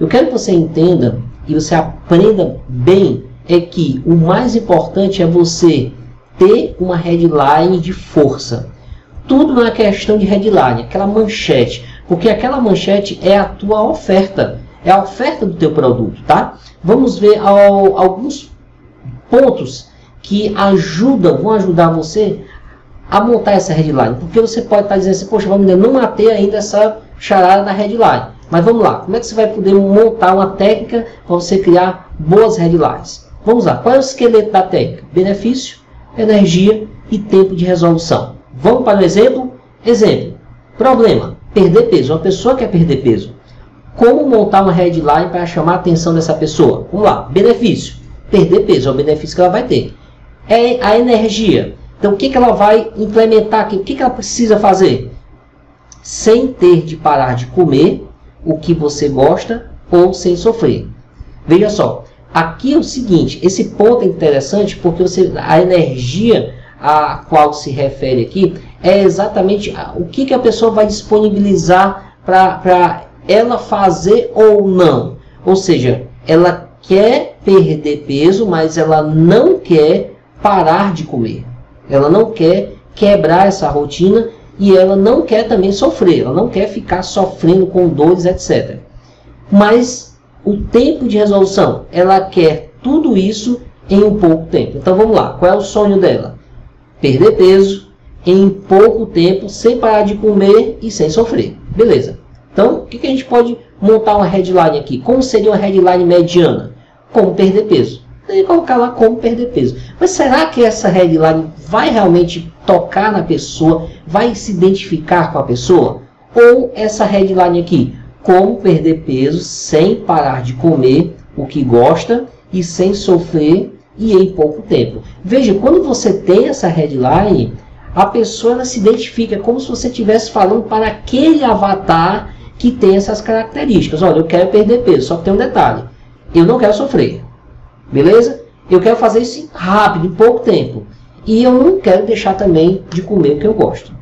Eu quero que você entenda e você aprenda bem é que o mais importante é você ter uma headline de força. Tudo na questão de headline, aquela manchete, porque aquela manchete é a tua oferta, é a oferta do teu produto, tá? Vamos ver ao, alguns pontos que ajudam, vão ajudar você a montar essa headline. Porque você pode estar dizendo assim, poxa, vamos ver, não matei ainda essa charada da headline. Mas vamos lá, como é que você vai poder montar uma técnica para você criar boas headlines? Vamos lá, qual é o esqueleto da técnica? Benefício, energia e tempo de resolução. Vamos para o exemplo? Exemplo. Problema, perder peso. Uma pessoa quer perder peso. Como montar uma headline para chamar a atenção dessa pessoa? Vamos lá, benefício. Perder peso é o benefício que ela vai ter. É a energia. Então, o que, que ela vai implementar aqui? O que, que ela precisa fazer? Sem ter de parar de comer o que você gosta ou sem sofrer. Veja só, aqui é o seguinte, esse ponto é interessante porque você, a energia a qual se refere aqui é exatamente o que, que a pessoa vai disponibilizar para ela fazer ou não. Ou seja, ela quer perder peso, mas ela não quer parar de comer. Ela não quer quebrar essa rotina e ela não quer também sofrer, ela não quer ficar sofrendo com dores, etc. Mas o tempo de resolução, ela quer tudo isso em um pouco tempo. Então vamos lá, qual é o sonho dela? Perder peso em pouco tempo, sem parar de comer e sem sofrer. Beleza. Então, o que, que a gente pode montar uma headline aqui? Como seria uma headline mediana? Como perder peso e colocar lá como perder peso. Mas será que essa headline vai realmente tocar na pessoa, vai se identificar com a pessoa? Ou essa headline aqui, como perder peso sem parar de comer o que gosta e sem sofrer e em pouco tempo. Veja, quando você tem essa headline, a pessoa se identifica como se você estivesse falando para aquele avatar que tem essas características. Olha, eu quero perder peso, só que tem um detalhe. Eu não quero sofrer. Beleza? Eu quero fazer isso rápido, em pouco tempo. E eu não quero deixar também de comer o que eu gosto.